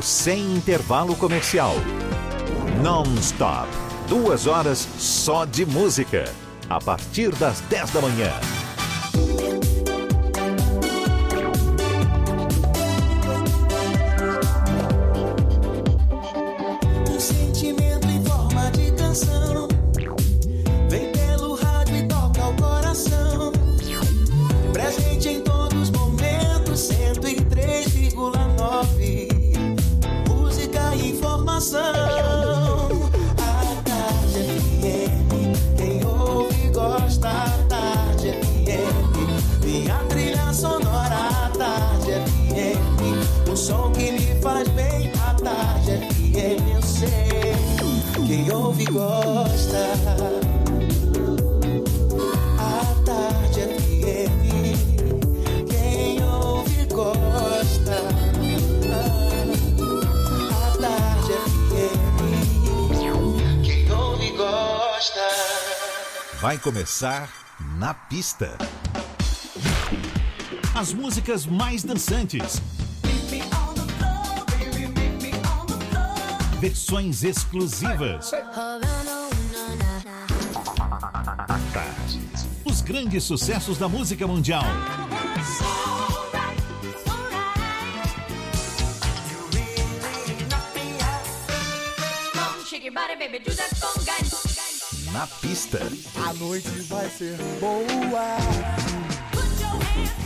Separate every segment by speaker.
Speaker 1: sem intervalo comercial. Non-stop. Duas horas só de música. A partir das 10 da manhã. Vai começar na pista. As músicas mais dançantes. Versões exclusivas. Os grandes sucessos da música mundial. Na pista.
Speaker 2: A noite vai ser boa.
Speaker 3: Put your hands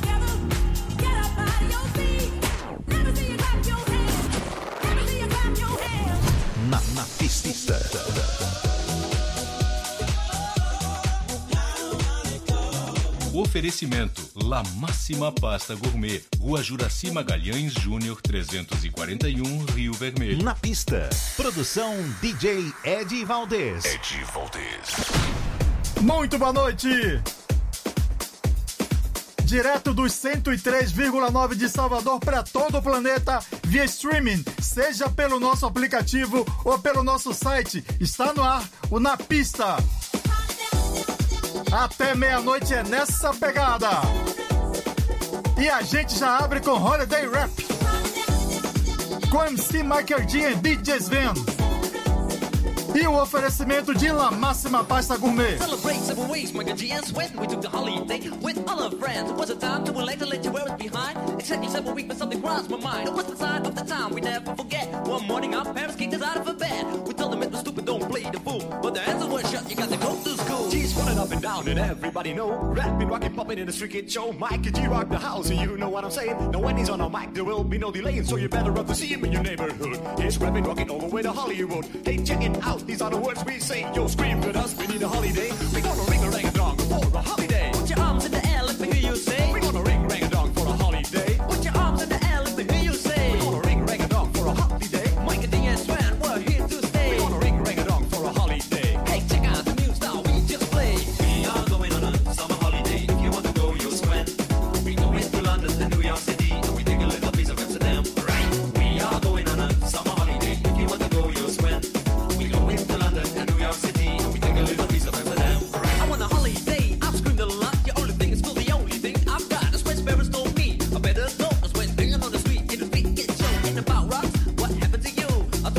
Speaker 4: Oferecimento La Máxima Pasta Gourmet, Rua Juraci Magalhães Júnior 341, Rio Vermelho.
Speaker 1: Na pista. Produção DJ Ed Valdez.
Speaker 4: Ed Valdez.
Speaker 2: Muito boa noite! Direto dos 103,9 de Salvador para todo o planeta via streaming, seja pelo nosso aplicativo ou pelo nosso site. Está no ar o Na Pista. Até meia-noite é nessa pegada. E a gente já abre com Holiday Rap. Com MC Michael G e DJ Sven. E o oferecimento de La Máxima Pasta Gourmet.
Speaker 5: Celebrate several ways, my GS when we took the holiday with all our friends. It was a time to elect to let you wear us behind. Exactly seven weeks, but something crossed my mind. It was the sign of the time we never forget. One morning, our parents kicked us out of bed. We told them it was stupid, don't play the fool. But the answer was shut, you got to go to school.
Speaker 6: G's running up and down and everybody know Rapping, rocking, popping in the street kid show Mike and G rock the house and you know what I'm saying Now when he's on a mic there will be no delaying So you better run to see him in your neighborhood It's rapping, rocking all the way to Hollywood Hey check it out, these are the words we say. Yo scream with us, we need a holiday. We gonna ring a rang a dong for a holiday.
Speaker 5: Put your arms in the air, let me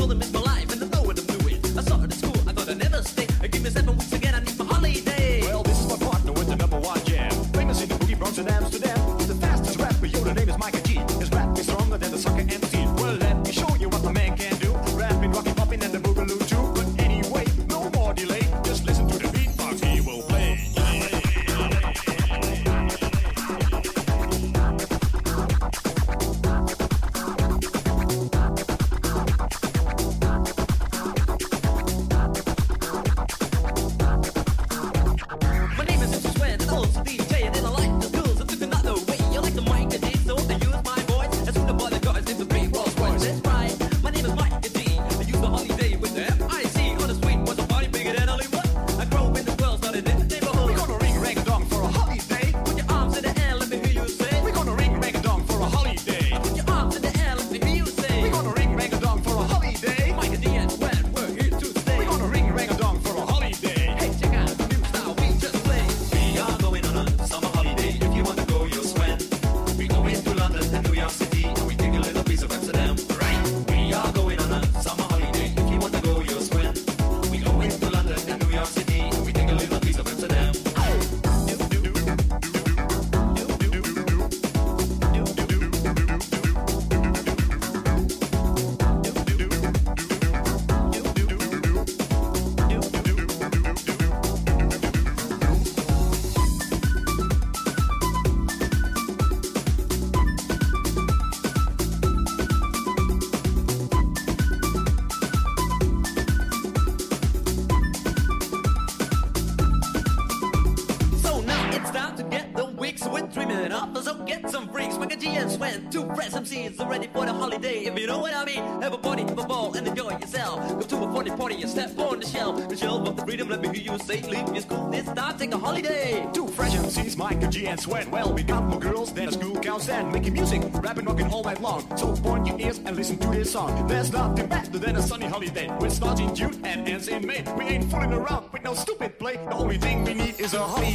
Speaker 5: them in my life. yourself. The the freedom, let me hear you say, leave your school this time, take a holiday.
Speaker 6: Two fresh MCs, Mike, G, and Sweat. Well, we got more girls than a school counts and making music, rapping, rocking all night long. So point your ears and listen to this song. There's nothing better than a sunny holiday. We start in June and ends in May. We ain't fooling around with no stupid play. The only thing we need is a holiday.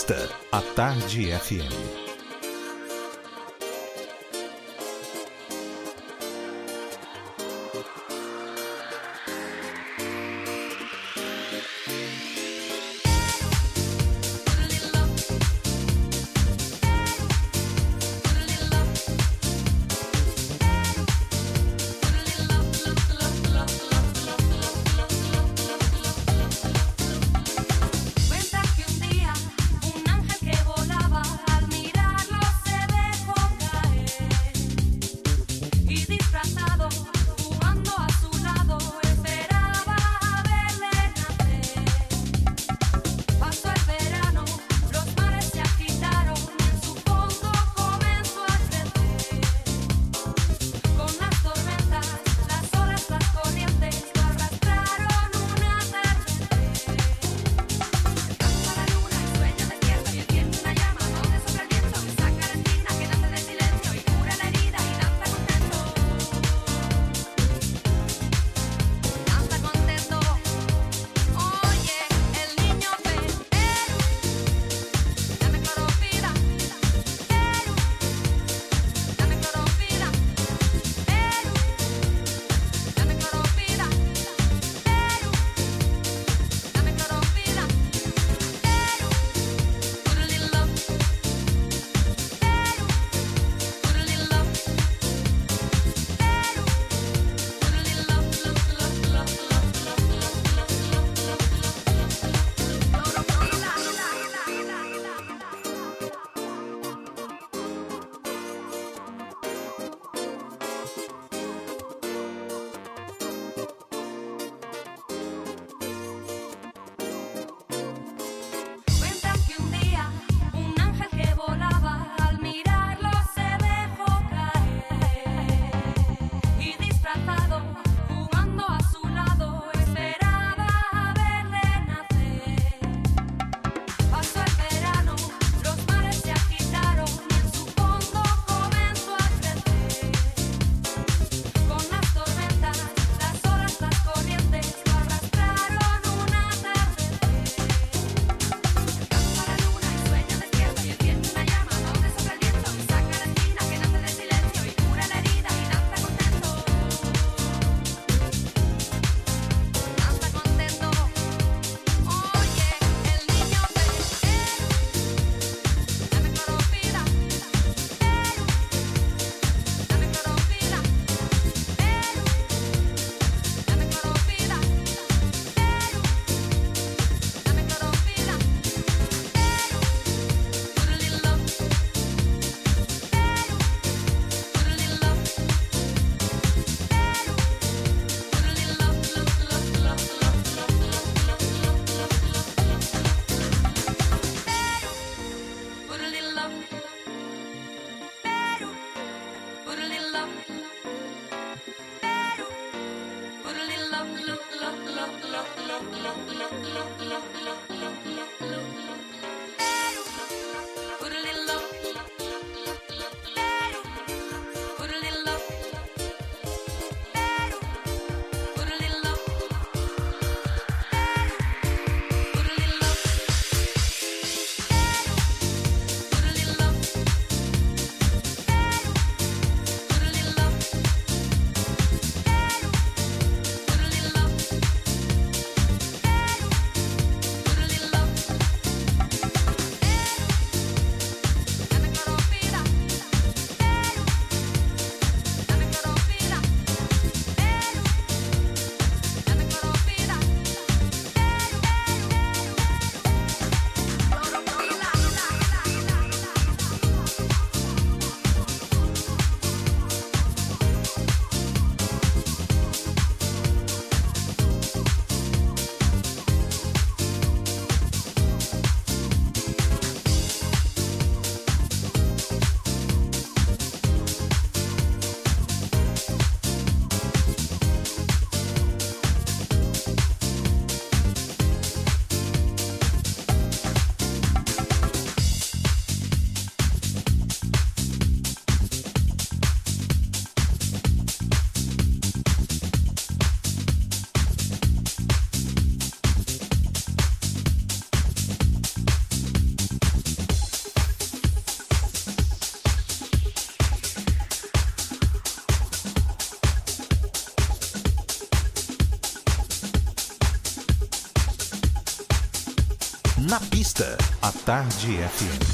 Speaker 6: Entrevista. A
Speaker 3: Tarde FM. Tarde FM.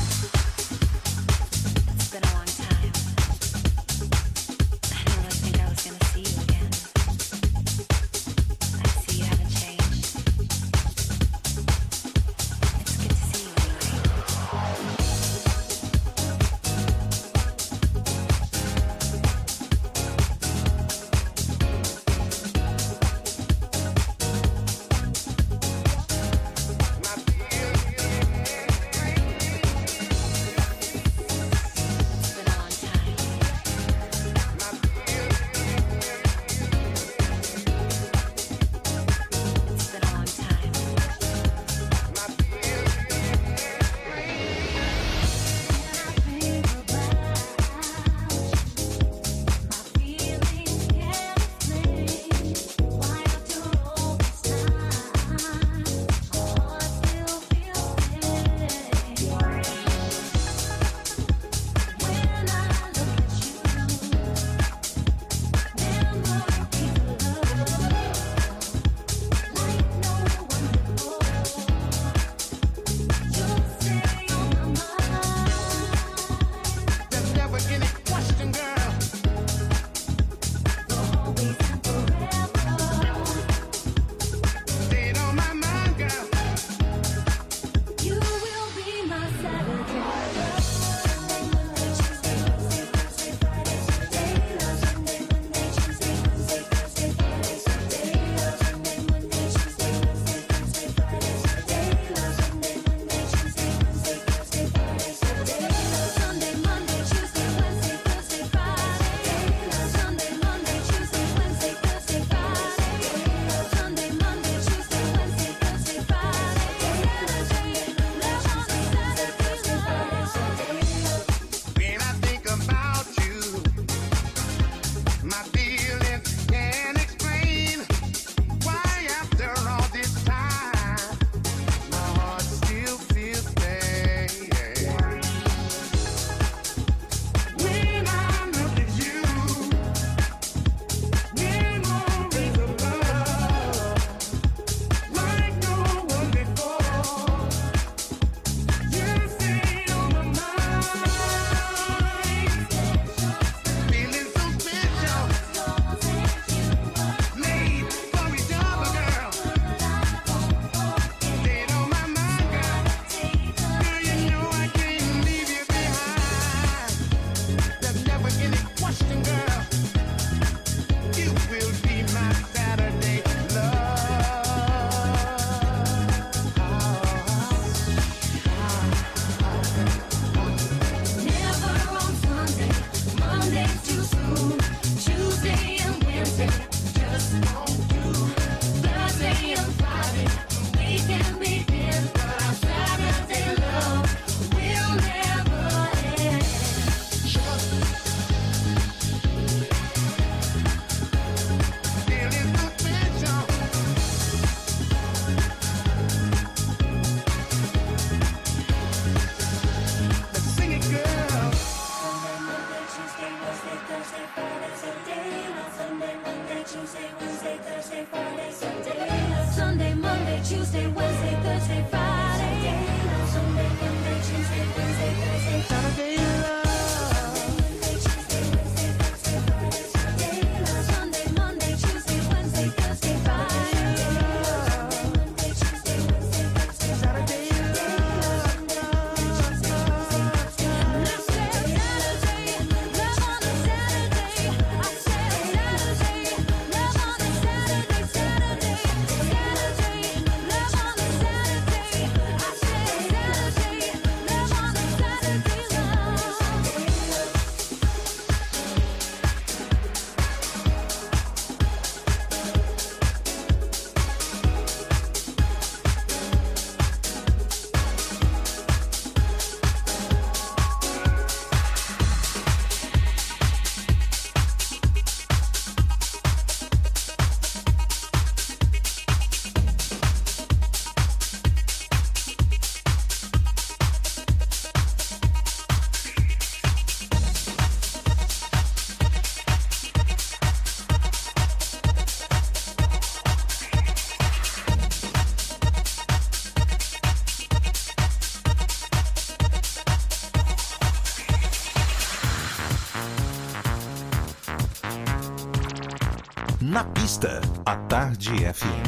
Speaker 3: Tarde FM.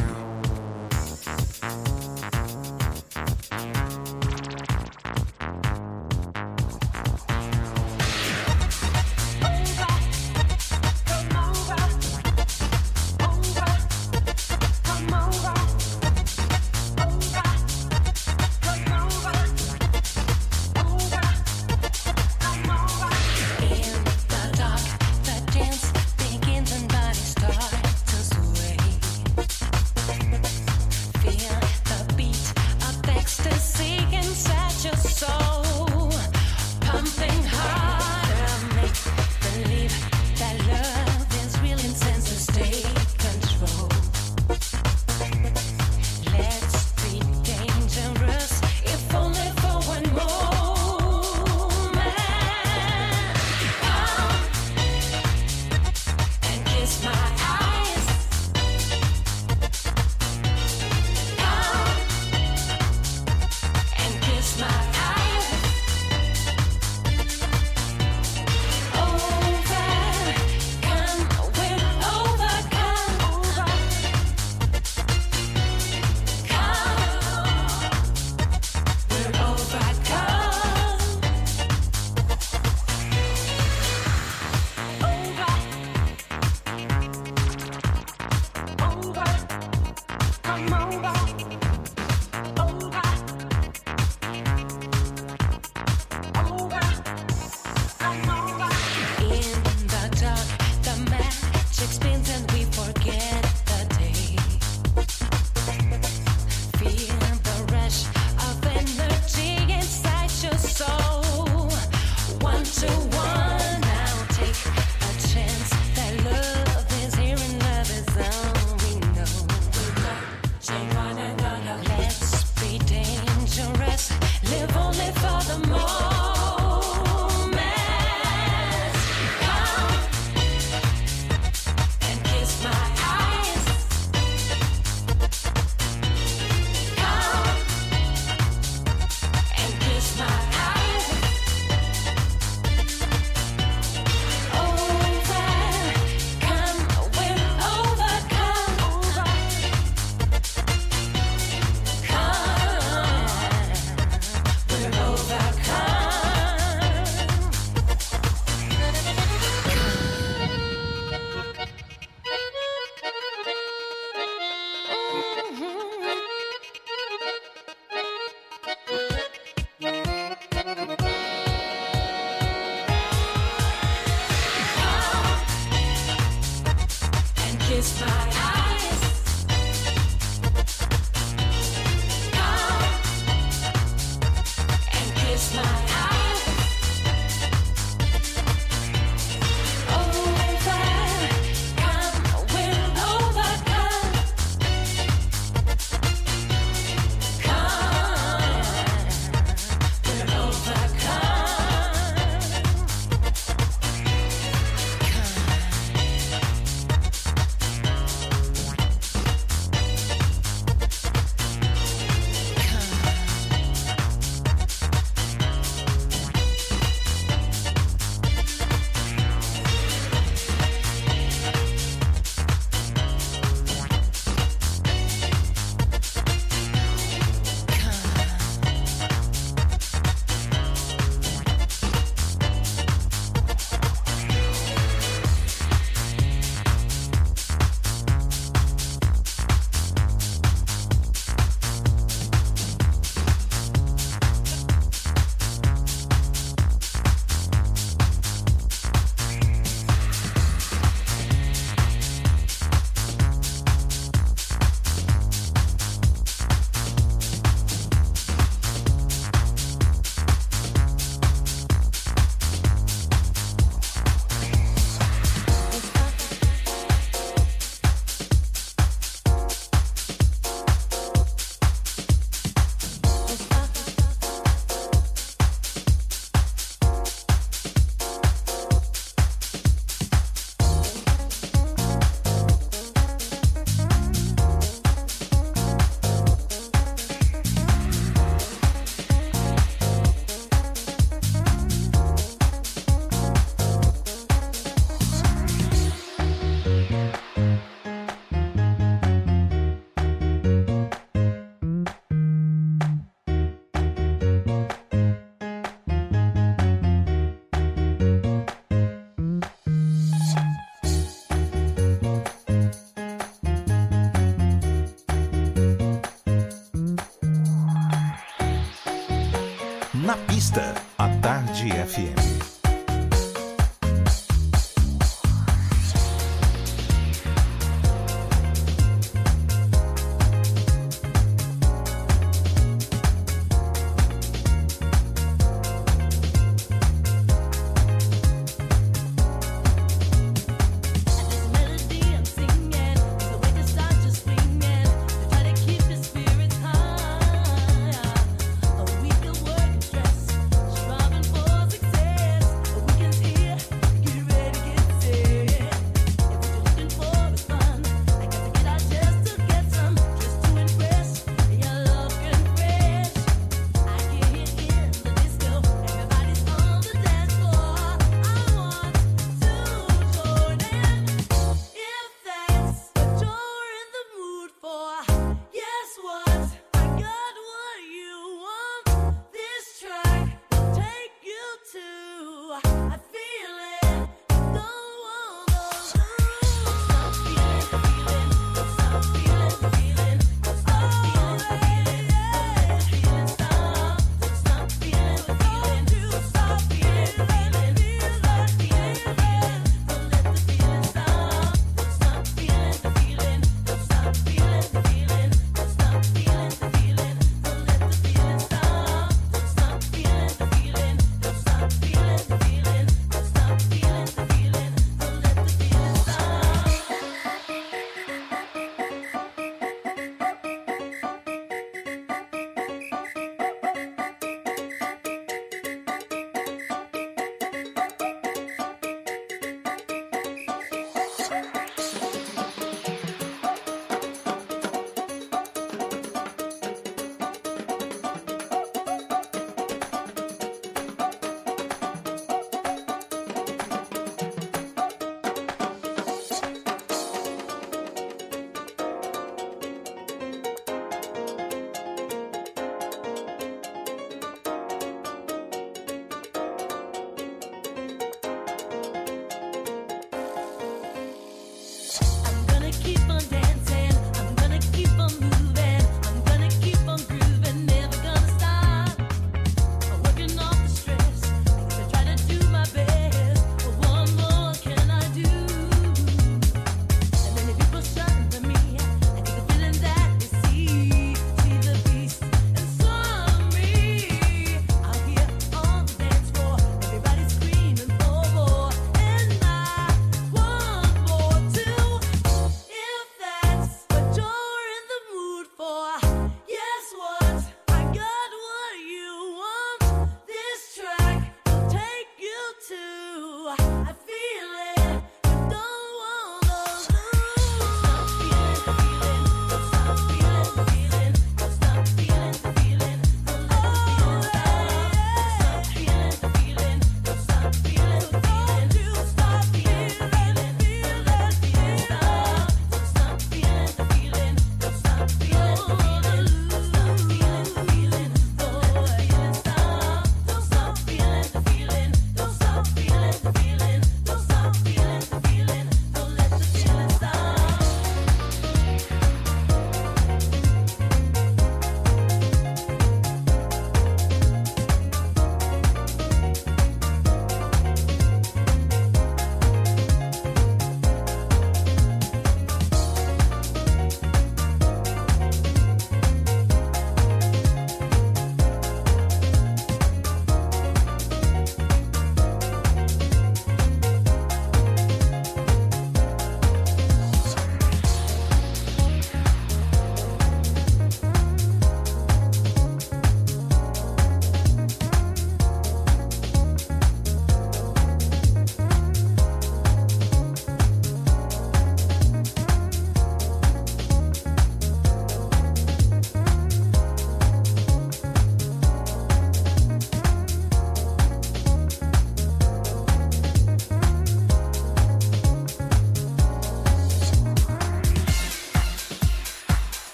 Speaker 7: Na pista, a Tarde FM.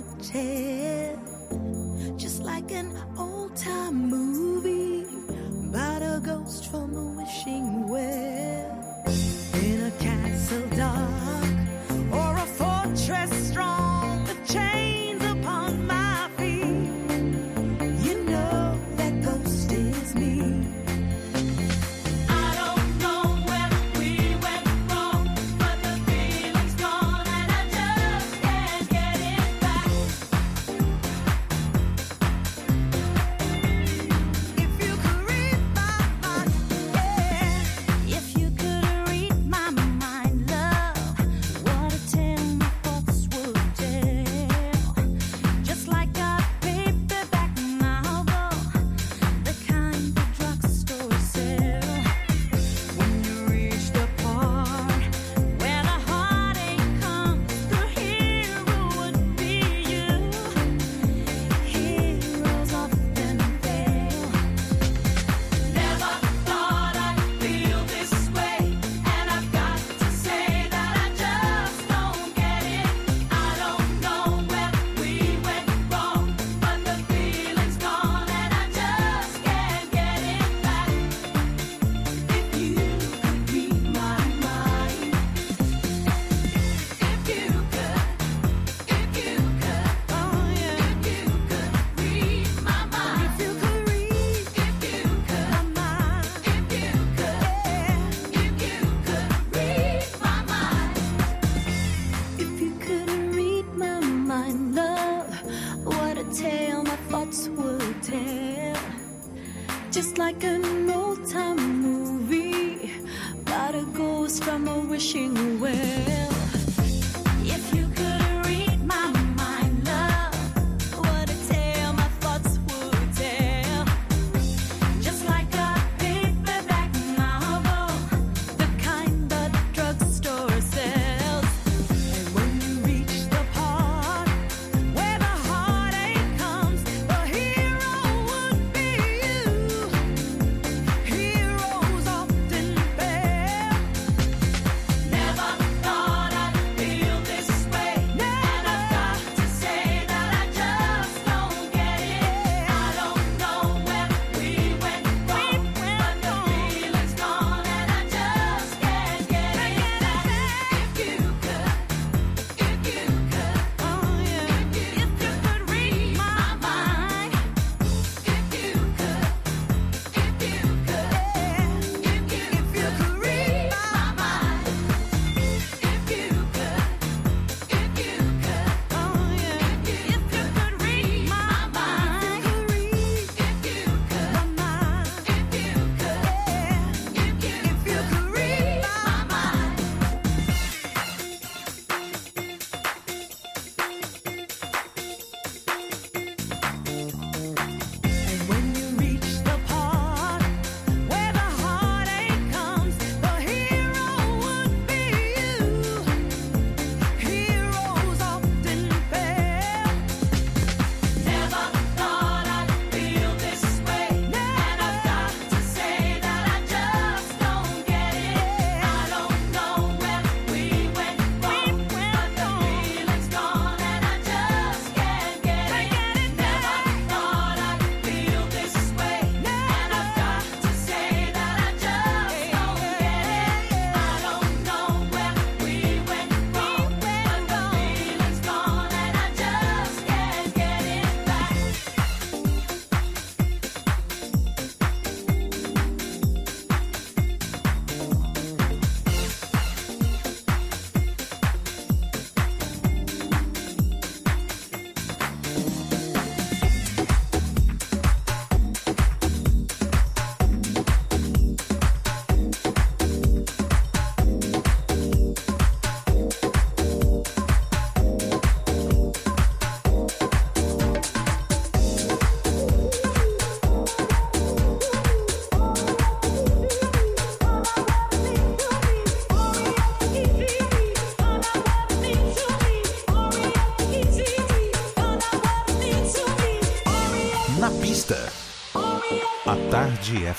Speaker 3: hotel, just like an old time movie about a ghost from a wishing well in a castle dark.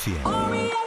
Speaker 3: FM.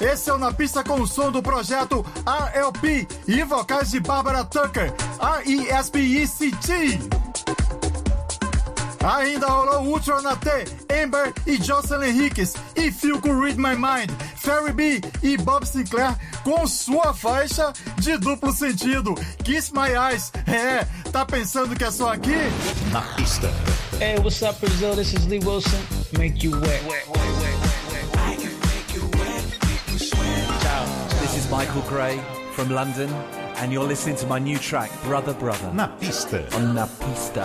Speaker 2: Esse é o Na Pista com o som do projeto RLP e vocais de Barbara Tucker, R-E-S-P-E-C-T. Ainda rolou Ultra na T, Amber e Jocelyn Henriquez, e Phil com Read My Mind, Ferry B e Bob Sinclair com sua faixa de duplo sentido, Kiss My Eyes. É, tá pensando que é só aqui?
Speaker 3: Na pista.
Speaker 8: Hey, what's up, Brazil? This is Lee Wilson. Make you wet.
Speaker 9: Ciao. This Michael Gray from London, and you're listening to my new track, Brother Brother.
Speaker 3: Na pista.
Speaker 9: On Na Pista.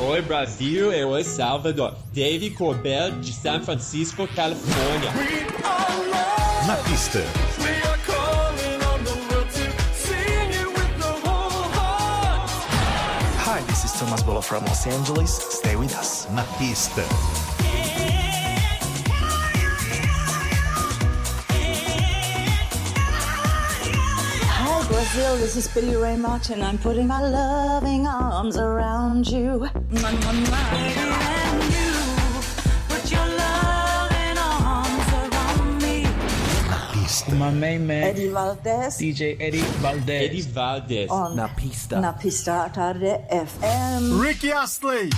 Speaker 10: Oi Brasil, eu sou Salvador. Dave Corbell de San Francisco, Califórnia.
Speaker 3: Na pista.
Speaker 11: Thomas Bolo from Los Angeles. Stay with us.
Speaker 3: Na pista.
Speaker 12: Hi, Brazil. This is Billy Ray Martin. I'm putting my loving arms around you. Mwah, mwah, mwah.
Speaker 8: My main man,
Speaker 12: Eddie Valdez
Speaker 8: DJ Eddie Valdez.
Speaker 10: Eddie Valdez.
Speaker 12: on
Speaker 9: Na Pista.
Speaker 12: Na Pista Tarde FM.
Speaker 2: Ricky Astley.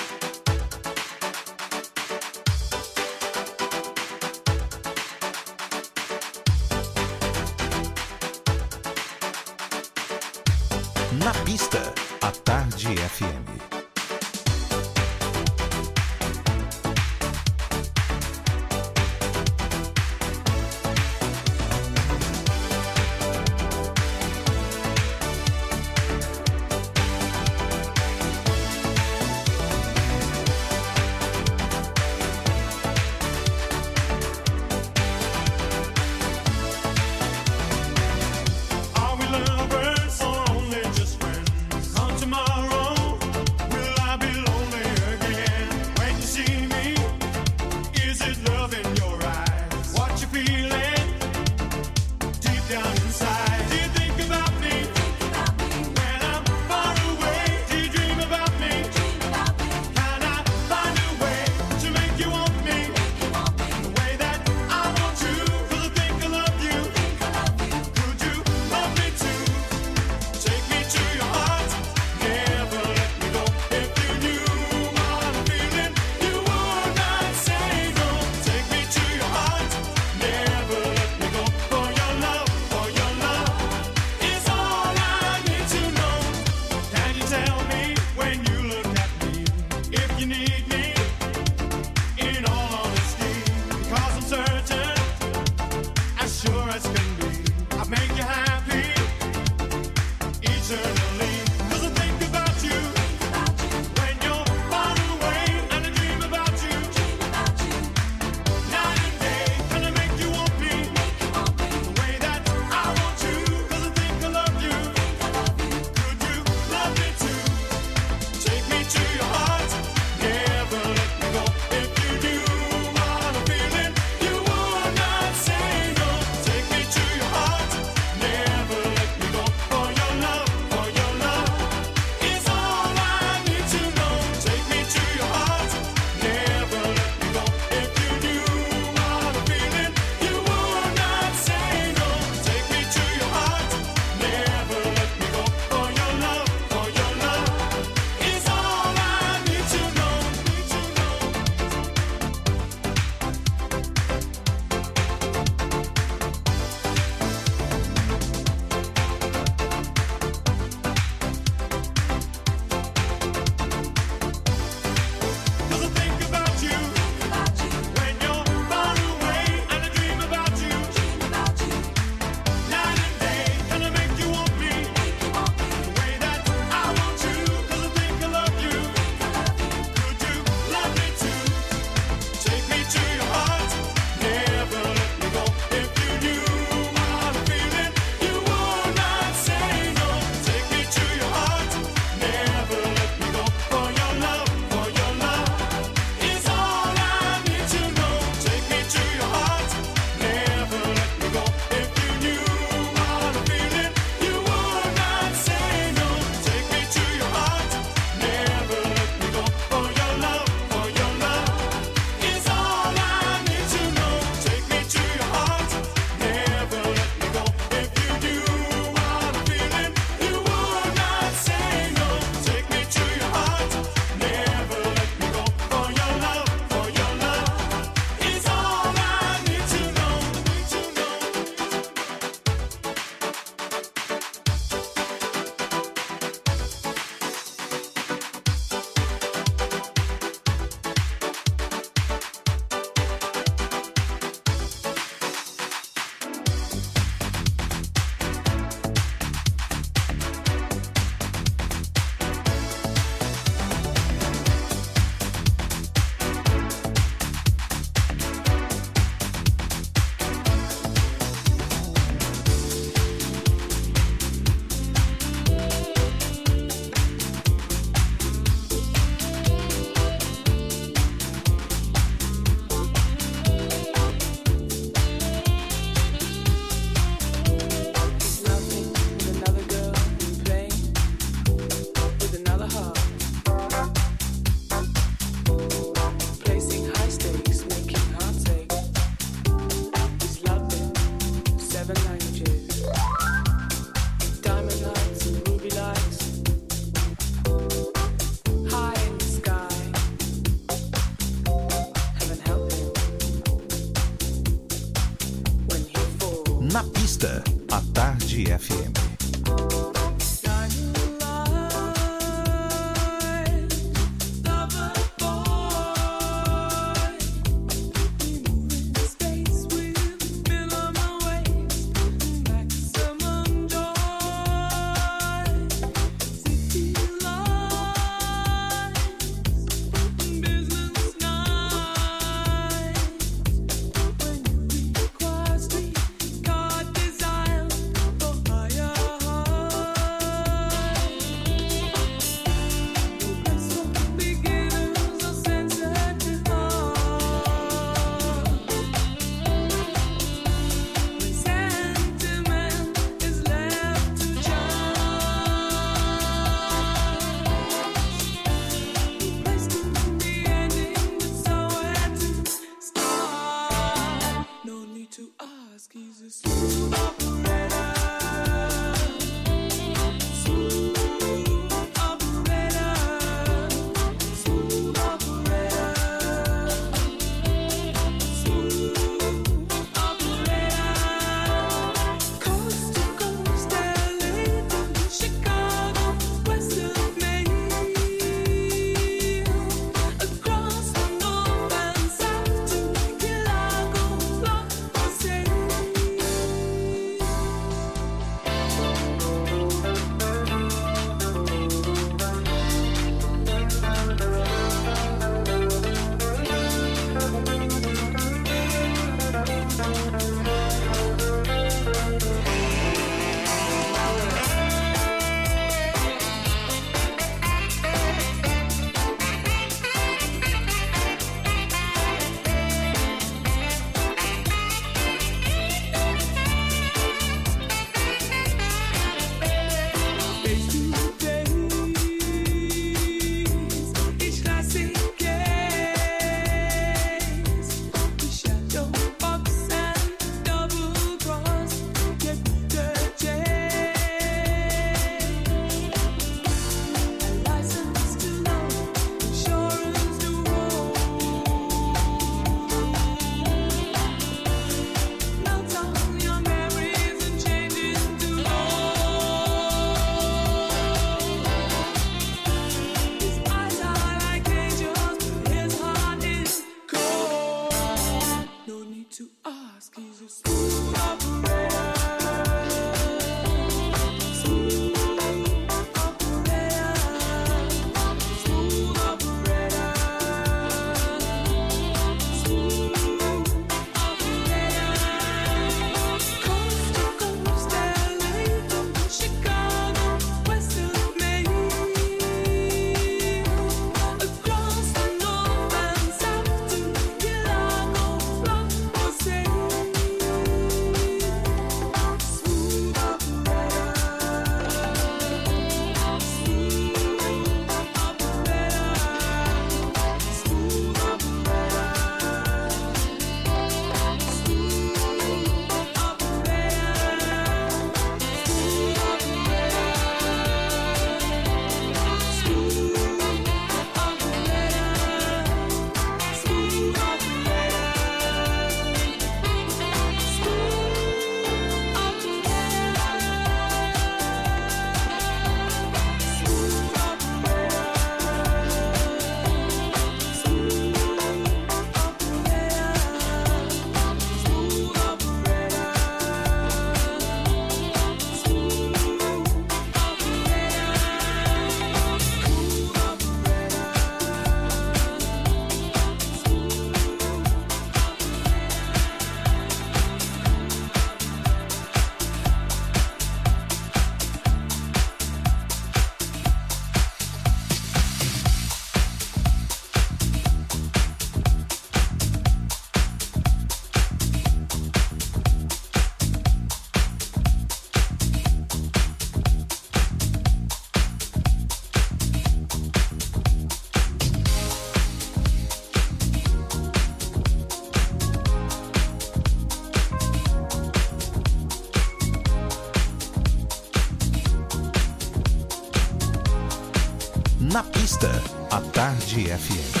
Speaker 3: Na pista, a Tarde FM.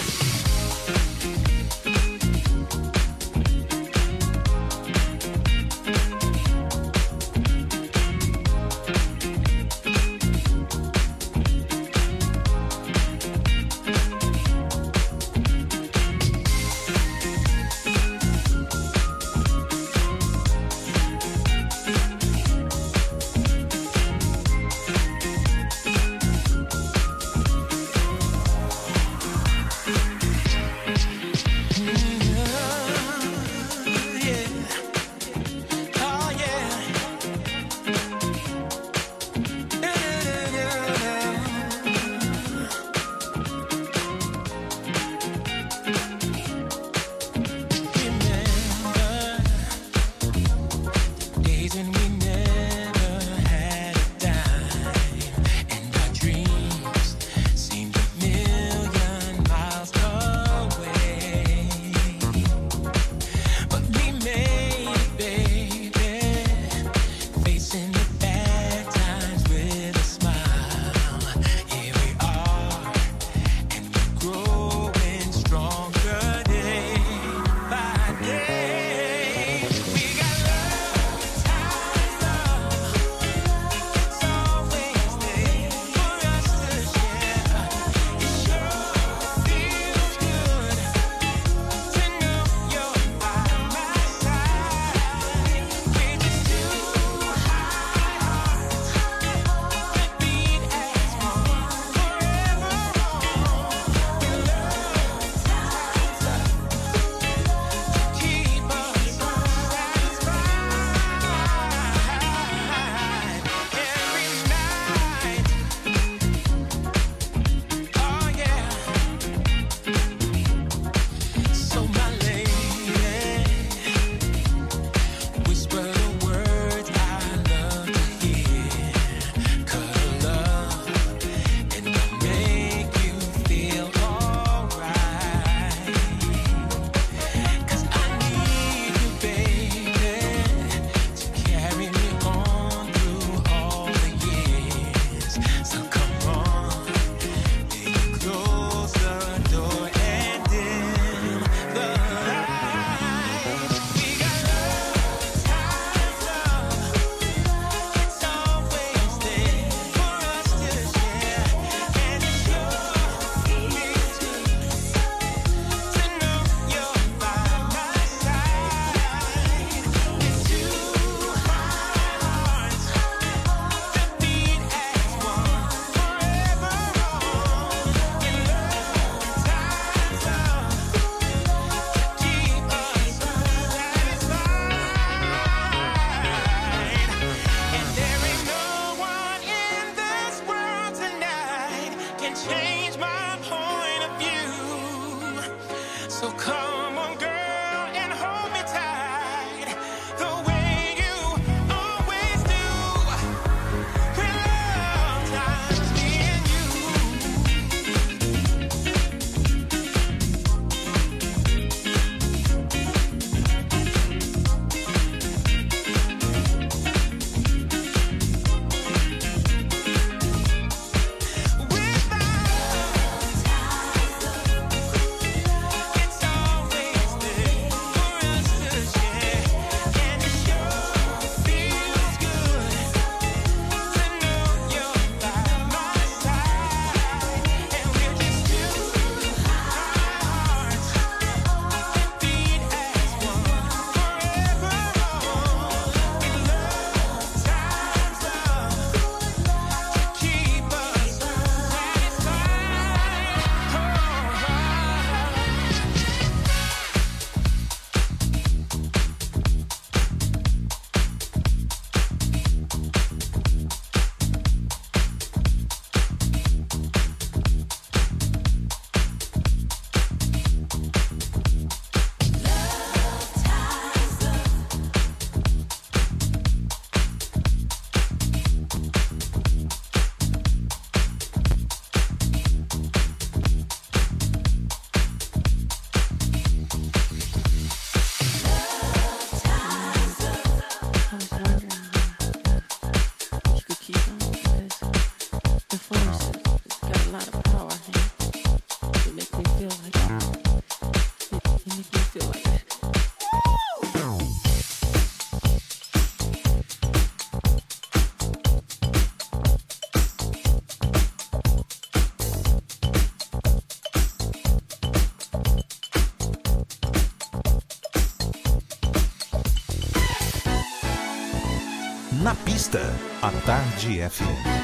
Speaker 3: A Tarde FM.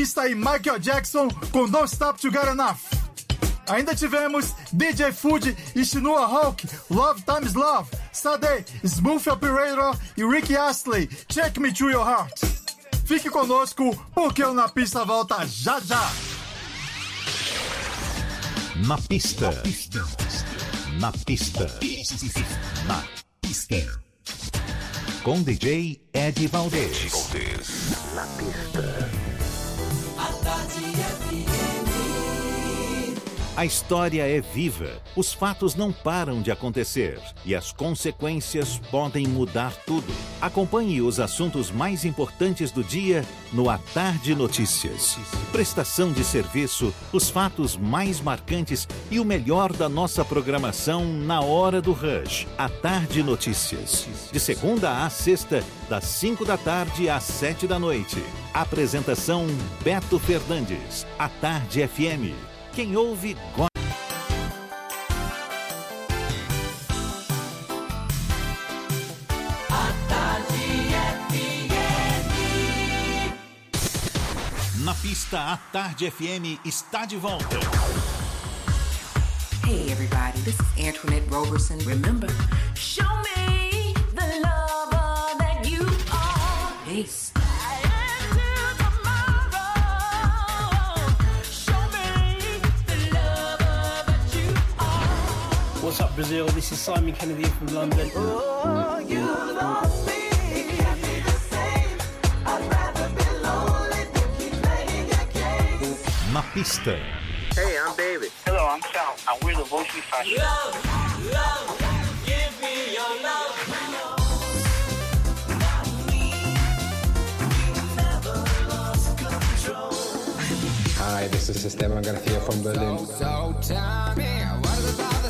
Speaker 2: Pista aí, Michael Jackson com Don't Stop to Get Enough. Ainda tivemos DJ Food e Shinua Hawk, Love Times Love, Sade, Smooth Operator e Ricky Astley, Check Me To Your Heart. Fique conosco, porque o Na Pista volta já já.
Speaker 13: Na pista. Na pista. Na pista. Com DJ Ed Valdez. Na pista.
Speaker 14: Tarde FM.
Speaker 13: A história é viva, os fatos não param de acontecer e as consequências podem mudar tudo. Acompanhe os assuntos mais importantes do dia no A Tarde Notícias. Prestação de serviço, os fatos mais marcantes e o melhor da nossa programação na hora do rush. A Tarde Notícias. De segunda a sexta, das 5 da tarde às 7 da noite. Apresentação Beto Fernandes. A Tarde FM. Quem ouve, gosta. Na pista, a Tarde FM está de volta.
Speaker 15: Hey everybody, this is Antoinette Roberson. Remember, show me
Speaker 8: What's up, Brazil? This is Simon Kennedy from London.
Speaker 14: Oh, you lost me.
Speaker 13: Na pista,
Speaker 16: Hey, I'm David. Hello, I'm Sal, and we're the Voice Fashion.
Speaker 14: Love, love, give me your love.
Speaker 17: Hi, this is Esteban Garcia from Berlin.
Speaker 14: So tell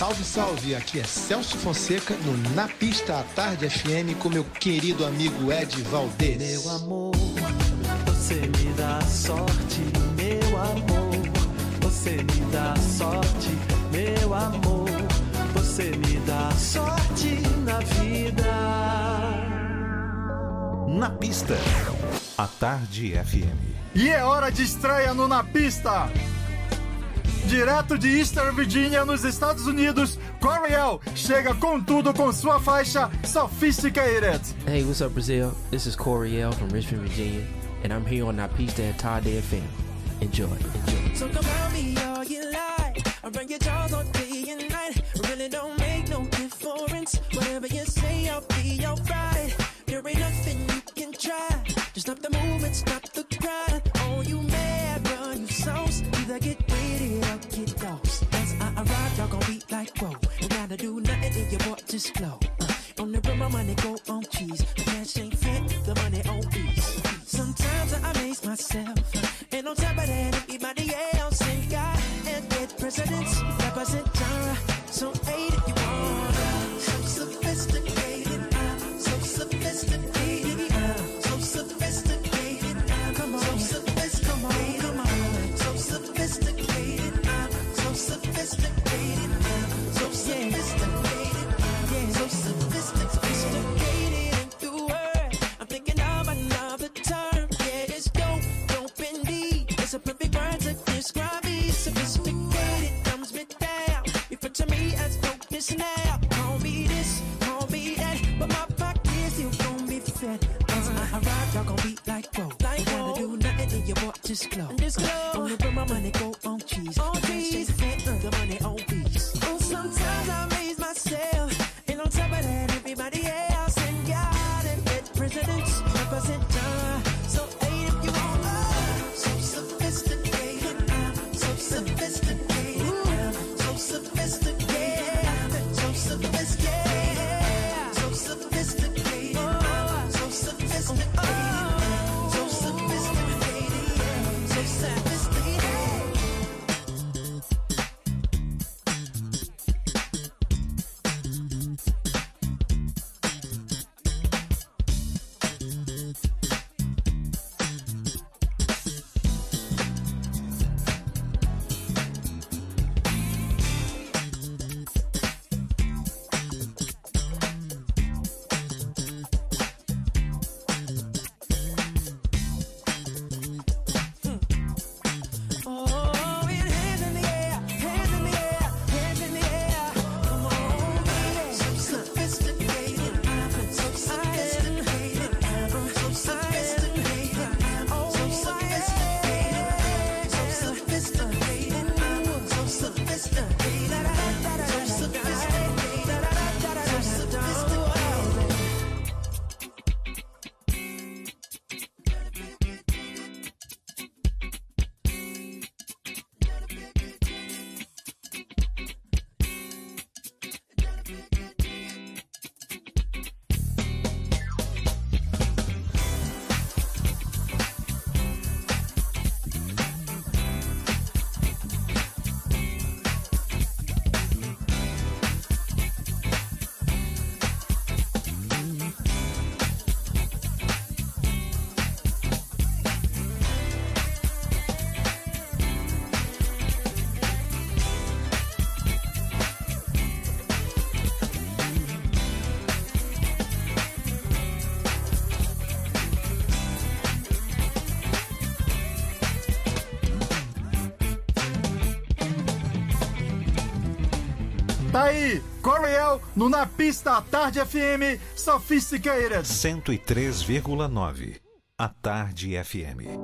Speaker 18: Salve, salve! Aqui é Celso Fonseca no Na Pista à Tarde FM com meu querido amigo Ed Valdez.
Speaker 14: Meu amor, você me dá sorte, meu amor. Você me dá sorte, meu amor. Você me dá sorte na vida.
Speaker 13: na pista, a Tarde FM.
Speaker 2: E é hora de estreia no Na Pista. Direto de Eastern Virginia, nos Estados Unidos, Coriel chega com tudo com sua faixa Sophisticated.
Speaker 19: Hey, what's up, Brazil? This is Coriel from Richmond, Virginia, and I'm here on that piece that Todd FM. Enjoy, enjoy.
Speaker 14: So come on me all you like. I bring your jaws all day and night. Really don't make no difference. Whatever you say, I'll be alright. There ain't nothing you can try. Just stop the movement, stop do nothing if you want to slow. Uh, on the road, my money go on cheese. The cash ain't fit, the money on ease. Sometimes I amaze myself. And on top of that, everybody else ain't got and dead presidents crisscross. aí, Coriel, no Na Pista Tarde FM, Sophisticated.
Speaker 15: 103,9. A Tarde FM.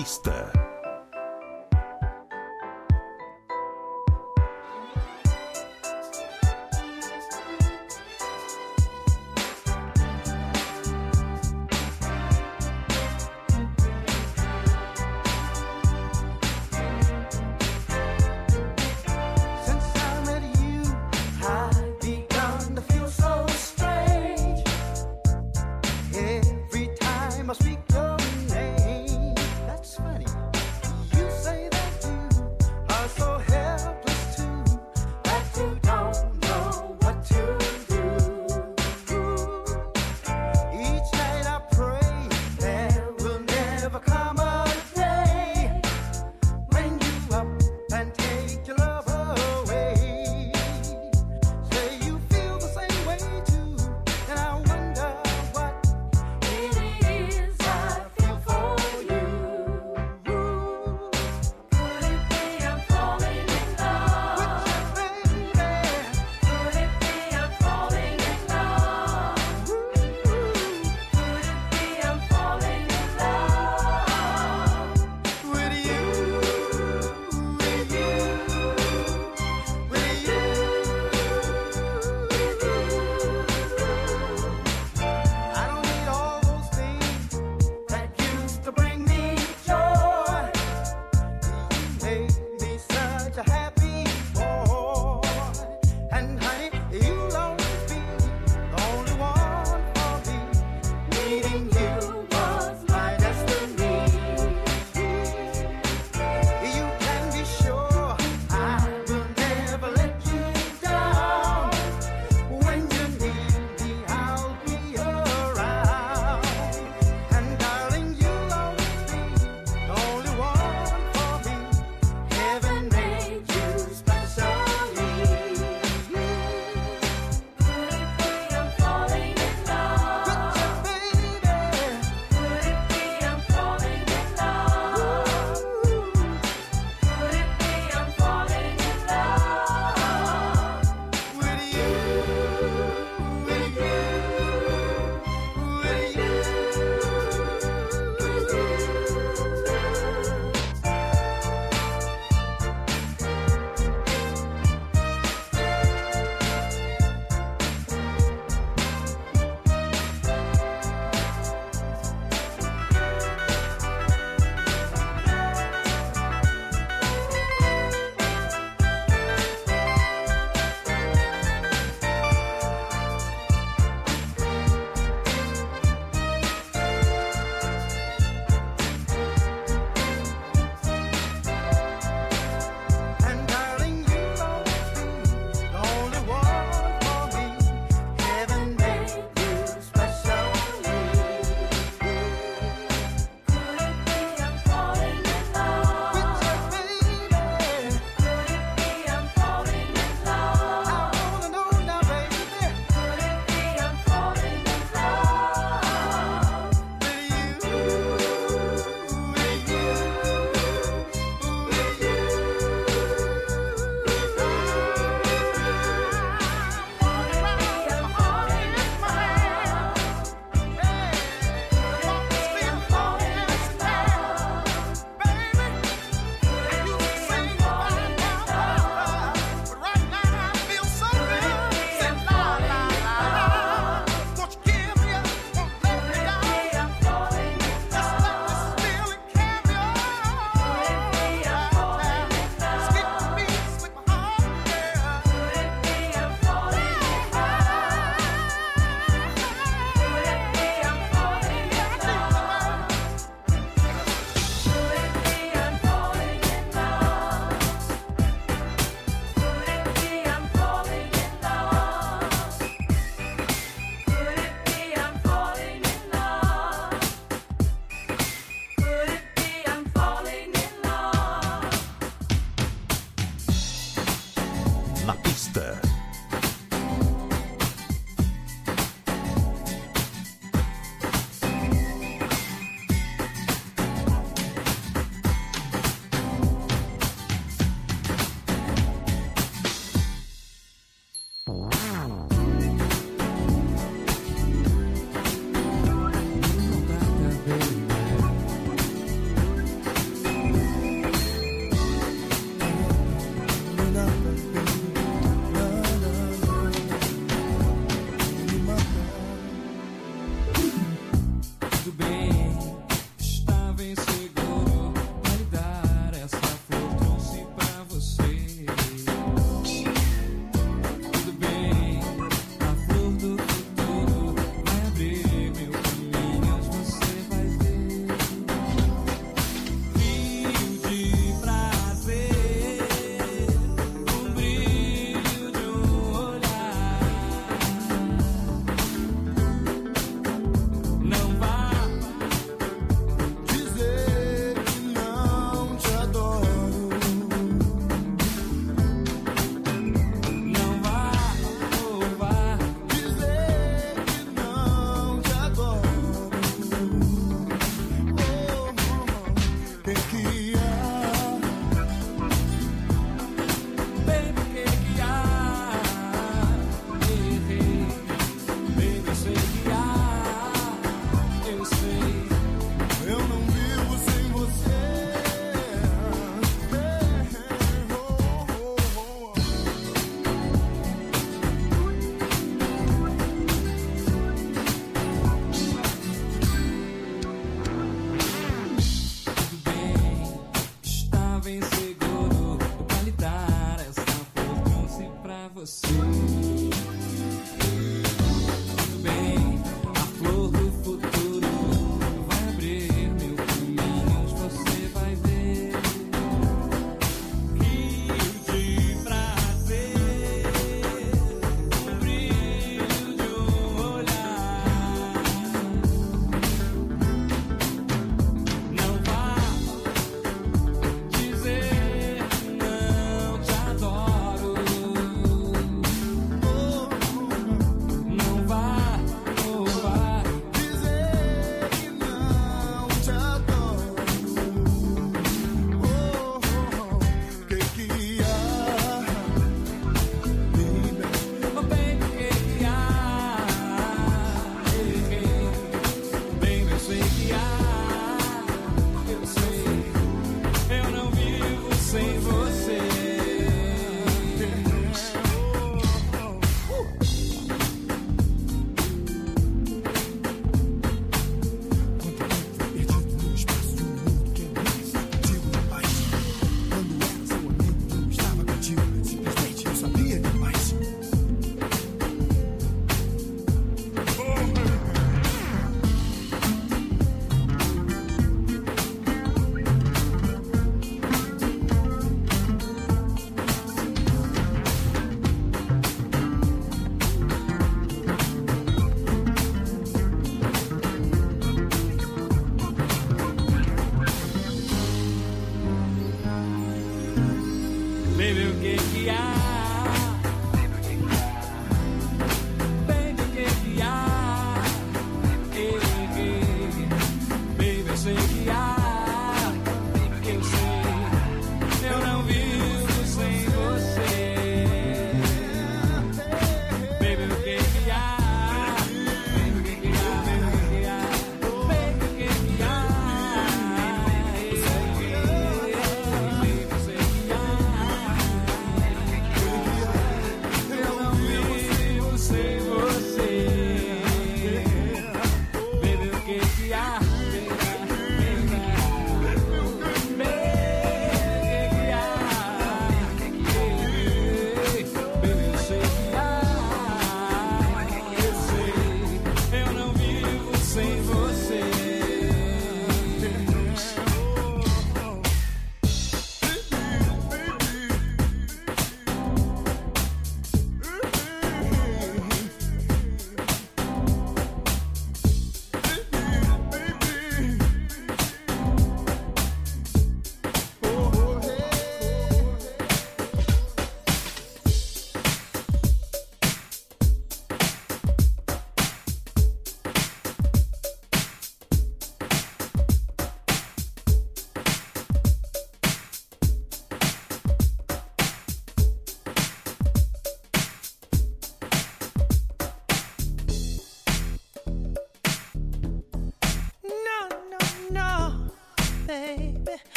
Speaker 7: Pista.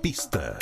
Speaker 7: Pista.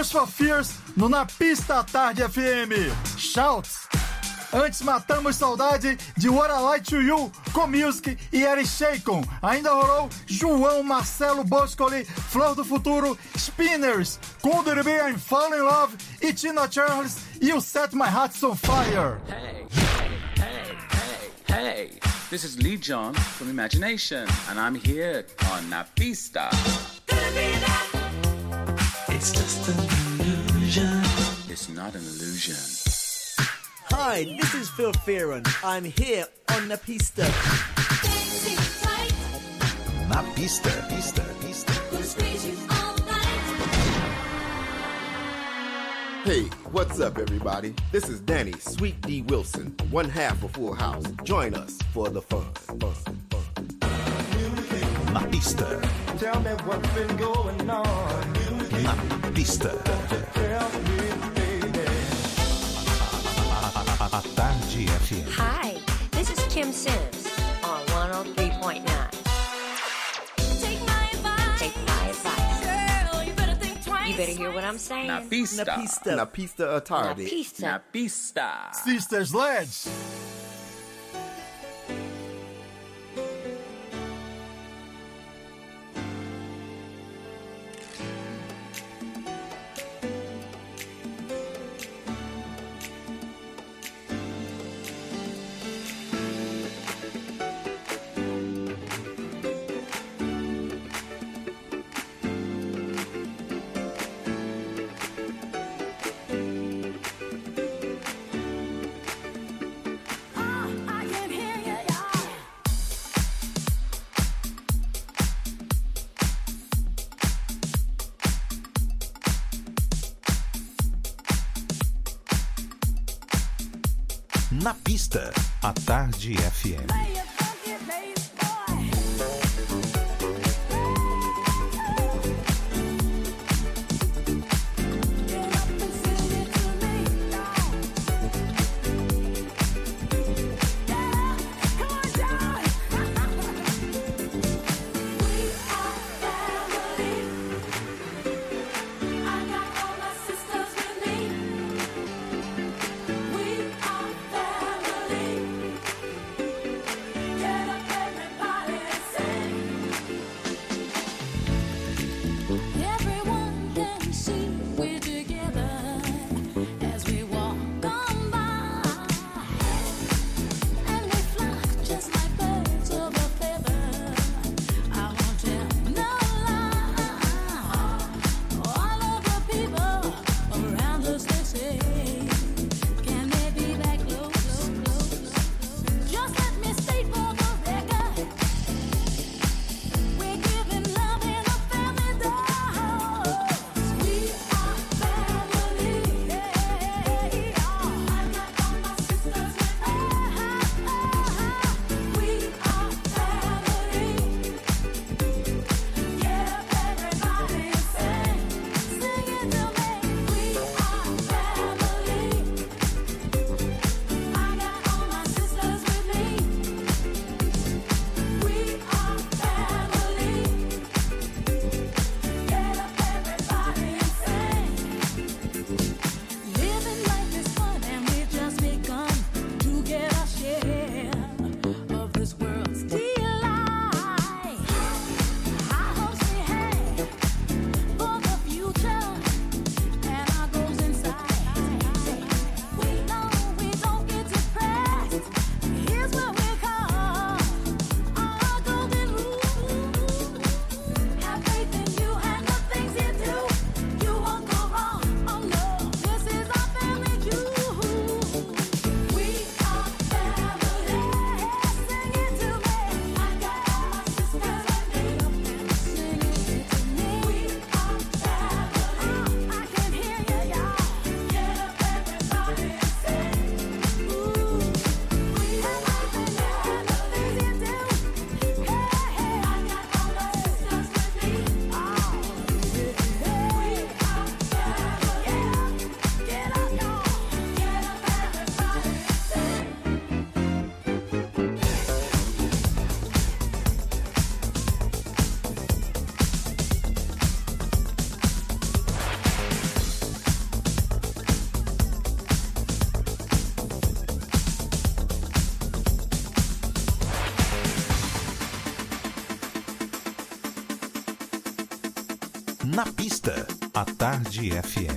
Speaker 2: Tears for Fears no Na Pista Tarde FM. Shouts. Antes matamos saudade de What I Like to You com Music e Eric Shacon. Ainda rolou João Marcelo Boscoli, Flor do Futuro, Spinners, Cold Be I'm Fall in Love e Tina Charles e o Set My Heart on Fire.
Speaker 20: Hey, hey, hey, hey, hey. This is Lee John from Imagination, and I'm here on Na Pista.
Speaker 14: It's just an illusion.
Speaker 20: It's not an illusion.
Speaker 21: Hi, this is Phil Fearon. I'm here on the pista.
Speaker 3: Na pista, pista, pista.
Speaker 22: Hey, what's up, everybody? This is Danny Sweet D Wilson, one half of Full House. Join us for the fun. fun, fun.
Speaker 3: Na pista,
Speaker 14: Tell me what's been going on.
Speaker 3: Na pista.
Speaker 14: Tell me, baby.
Speaker 3: A Tarde FM.
Speaker 23: Hi, this is Kim Sims on 103.9. Take my advice. Take my advice. Girl, you better think twice. You better hear what I'm saying.
Speaker 20: Na Pista.
Speaker 22: Na pista. Na pista à tarde.
Speaker 23: Na pista.
Speaker 20: Na Pista.
Speaker 2: Sister Sledge.
Speaker 3: Na pista, a Tarde FM.
Speaker 13: A
Speaker 3: Tarde FM.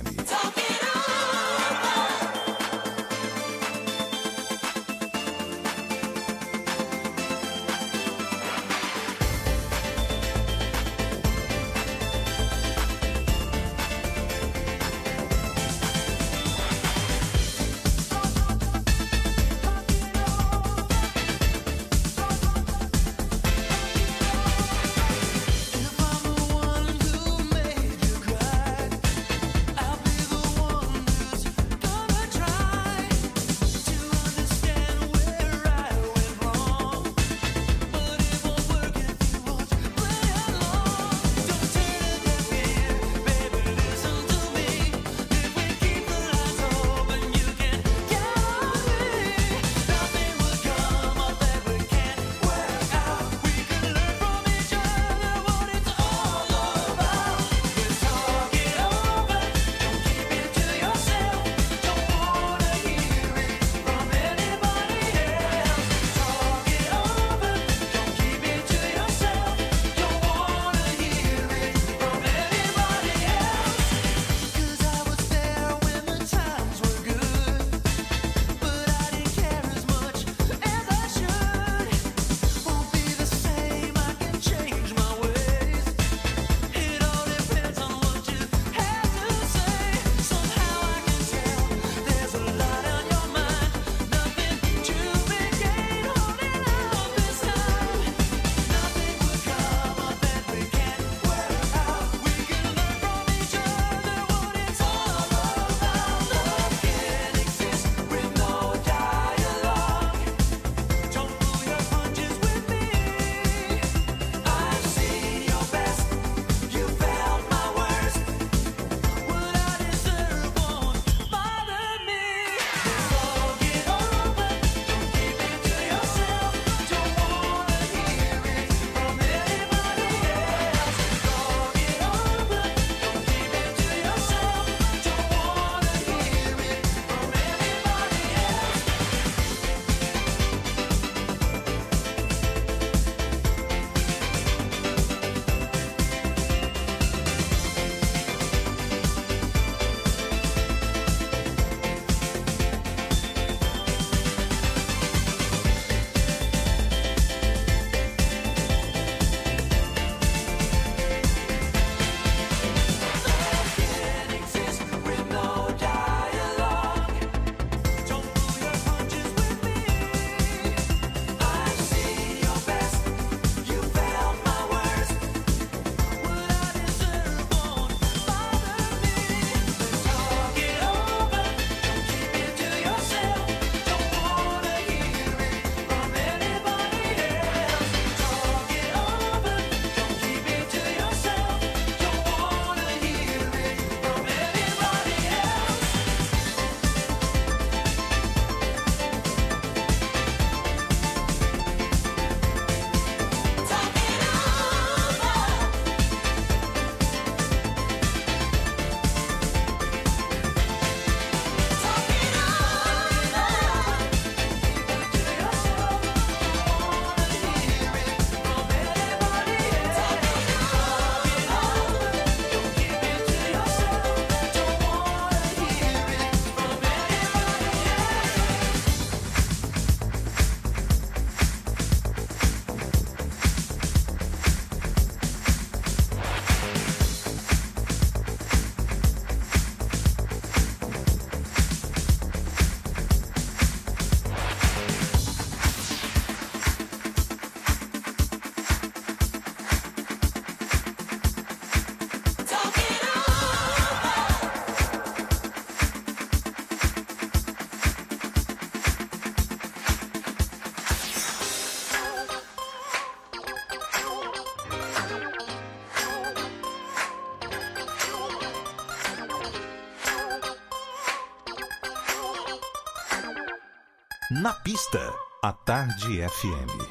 Speaker 3: Na pista, a Tarde FM.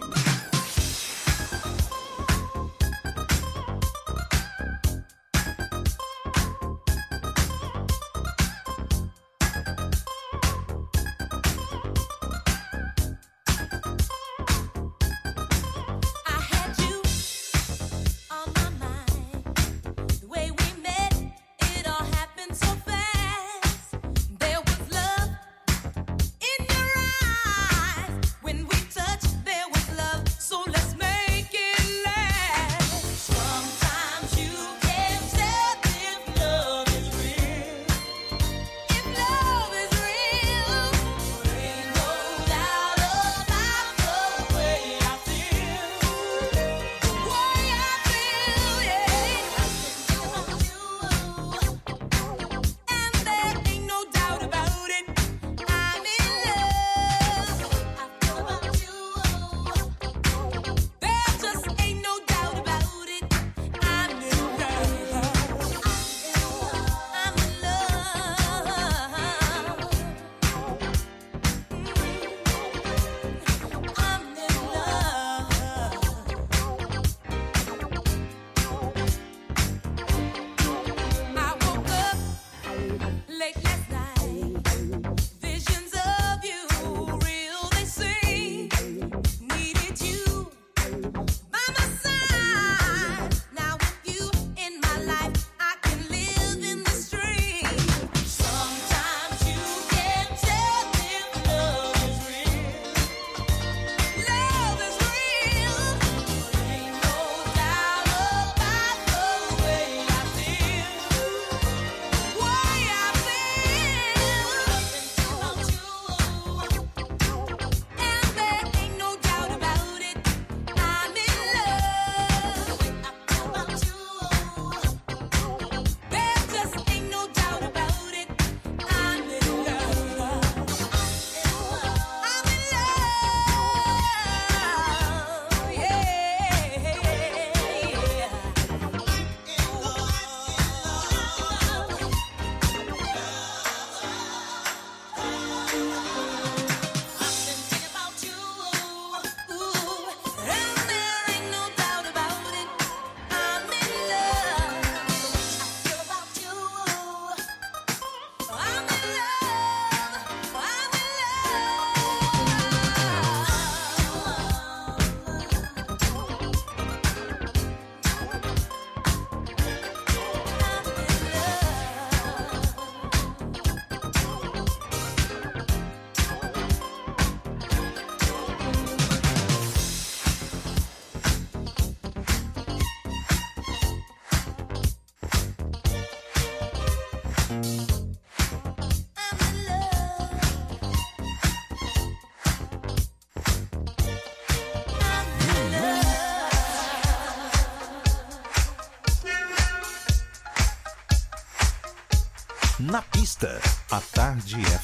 Speaker 3: A Tarde FM.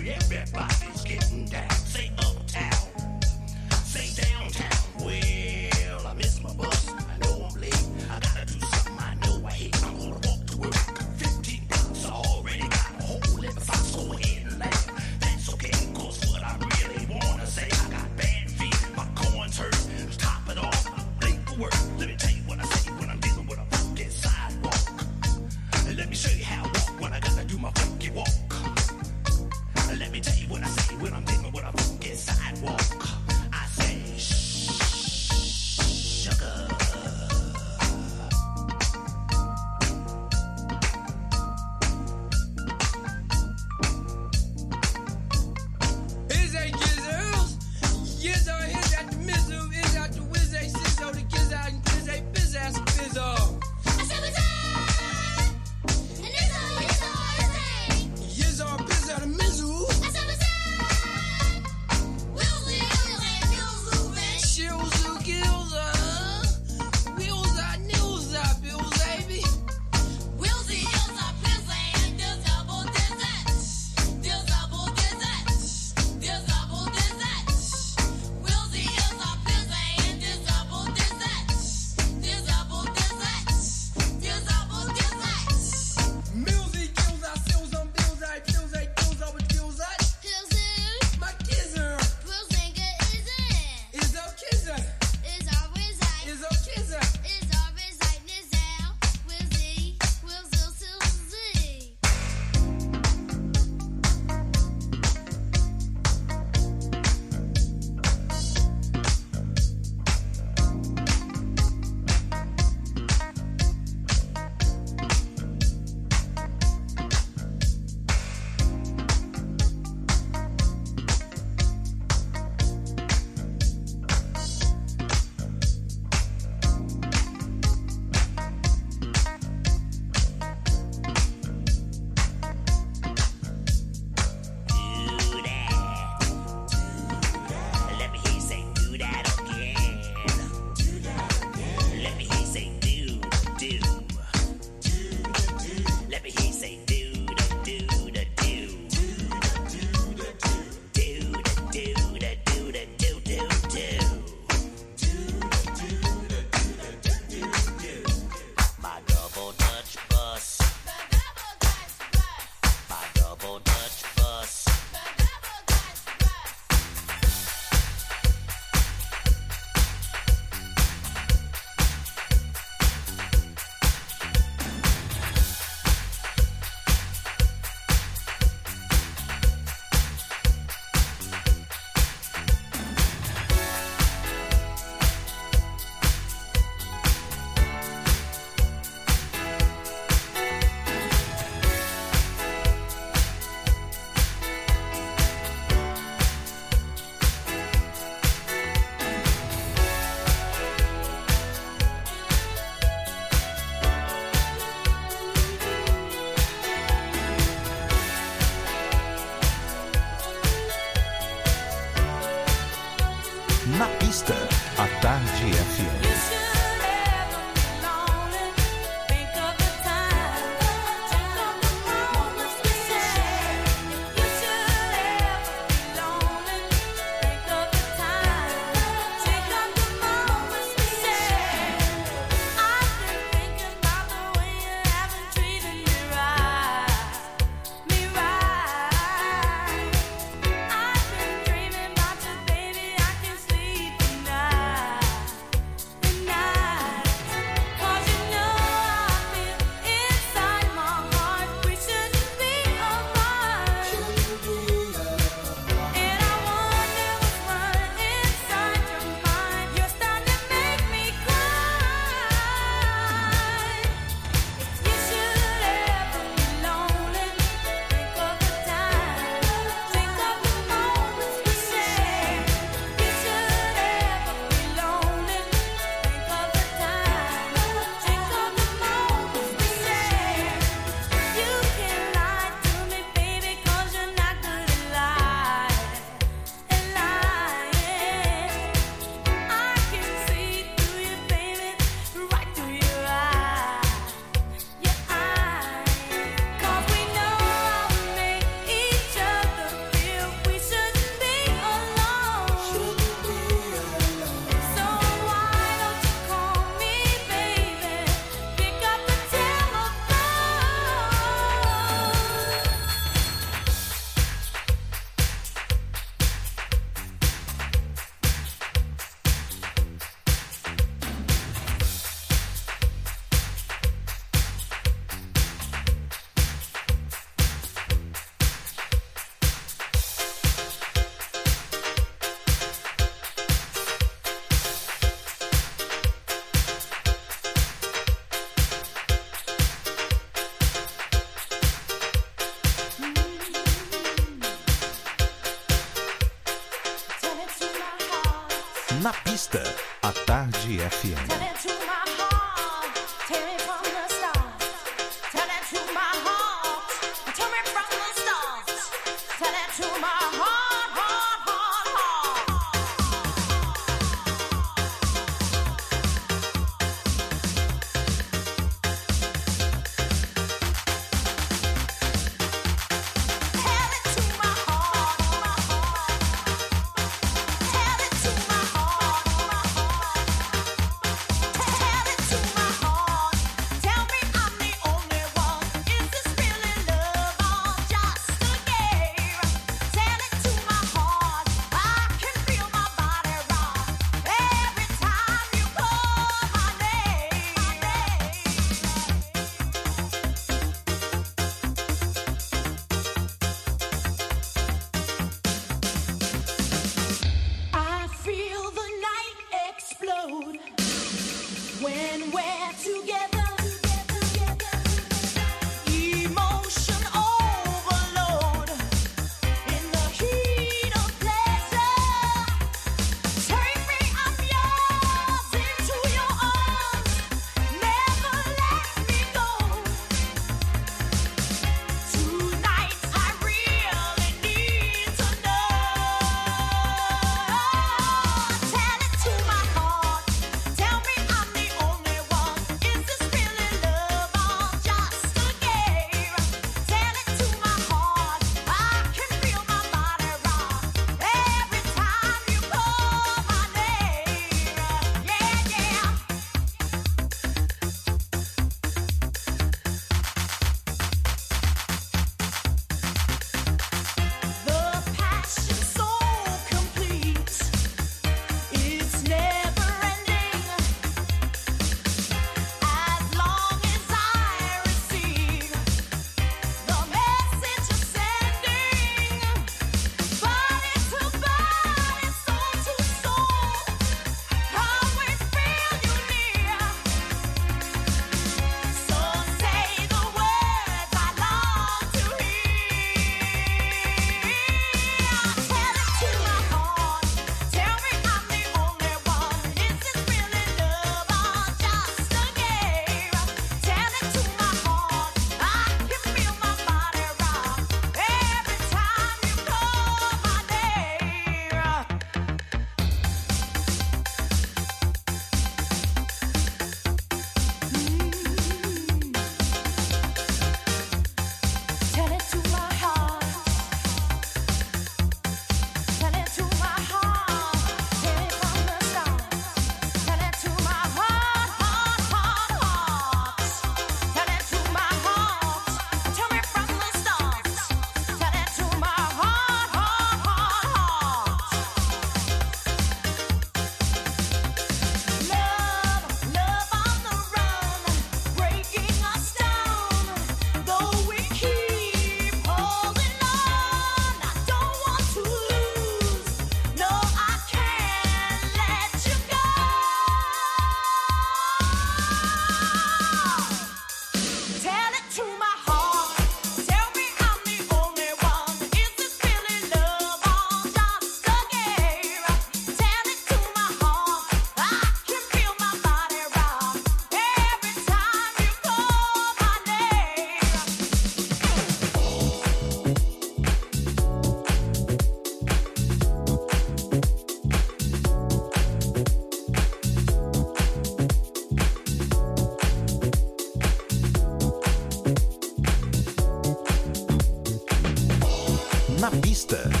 Speaker 3: Pista.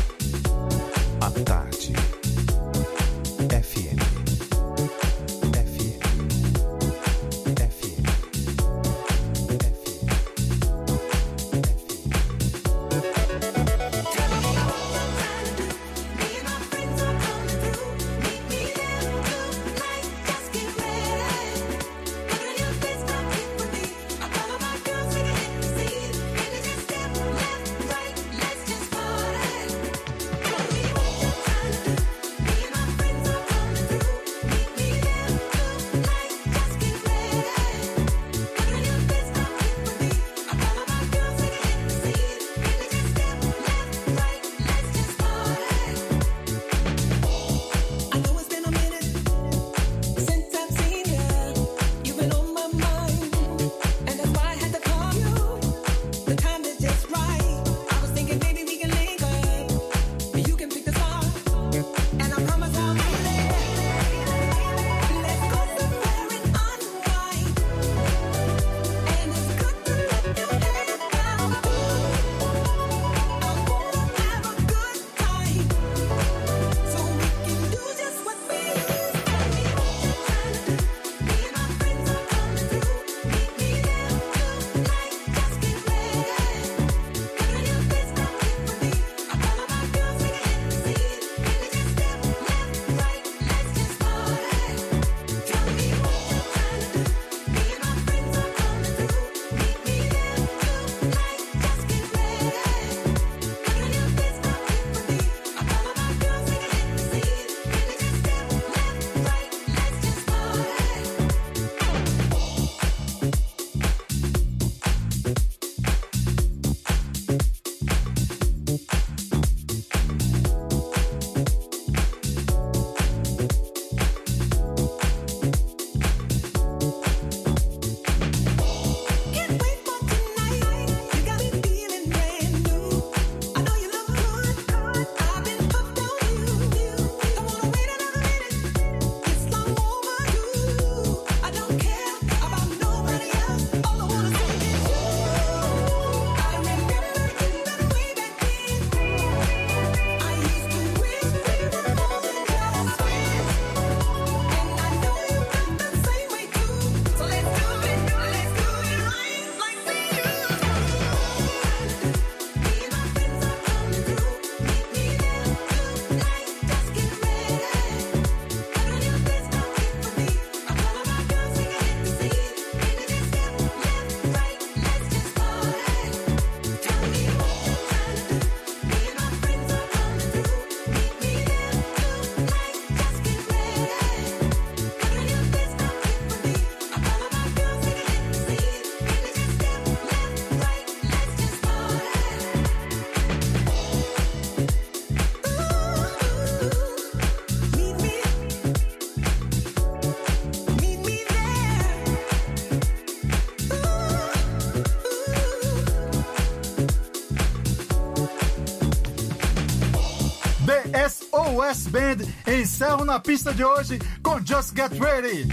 Speaker 2: Band encerram na pista de hoje com Just Get Ready.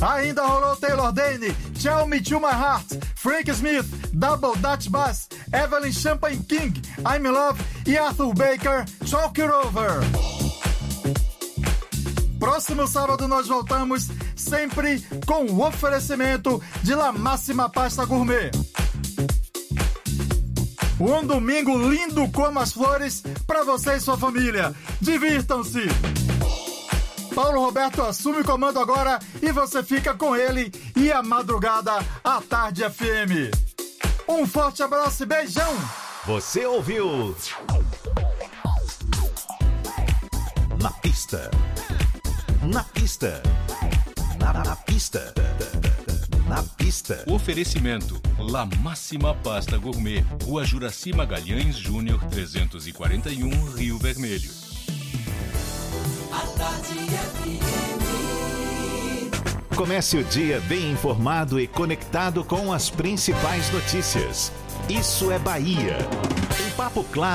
Speaker 2: Ainda rolou Taylor Dane, Tell Me To My Heart, Frank Smith, Double Dutch Bass, Evelyn Champagne King, I'm in Love e Arthur Baker, Talk It Over. Próximo sábado nós voltamos sempre com o oferecimento de La Máxima Pasta Gourmet. Um domingo lindo como as flores para você e sua família. Divirtam-se! Paulo Roberto assume o comando agora e você fica com ele e a madrugada à tarde FM. Um forte abraço e beijão!
Speaker 13: Você ouviu? Na pista. Na pista. Na, na pista. Na pista.
Speaker 4: Oferecimento: La Máxima Pasta Gourmet, Rua Juraci Magalhães Júnior 341, Rio Vermelho.
Speaker 13: Comece o dia bem informado e conectado com as principais notícias. Isso é Bahia. Em Papo Claro.